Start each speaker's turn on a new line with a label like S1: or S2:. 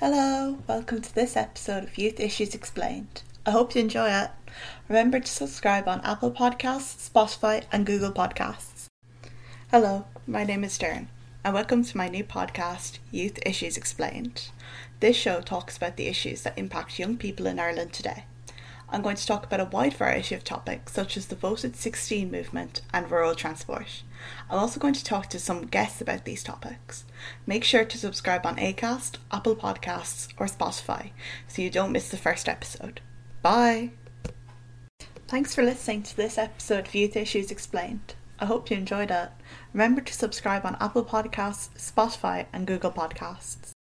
S1: Hello, welcome to this episode of Youth Issues Explained. I hope you enjoy it. Remember to subscribe on Apple Podcasts, Spotify, and Google Podcasts. Hello, my name is Stern, and welcome to my new podcast, Youth Issues Explained. This show talks about the issues that impact young people in Ireland today. I'm going to talk about a wide variety of topics such as the Vote at 16 movement and rural transport. I'm also going to talk to some guests about these topics. Make sure to subscribe on Acast, Apple Podcasts, or Spotify so you don't miss the first episode. Bye! Thanks for listening to this episode of Youth Issues Explained. I hope you enjoyed it. Remember to subscribe on Apple Podcasts, Spotify, and Google Podcasts.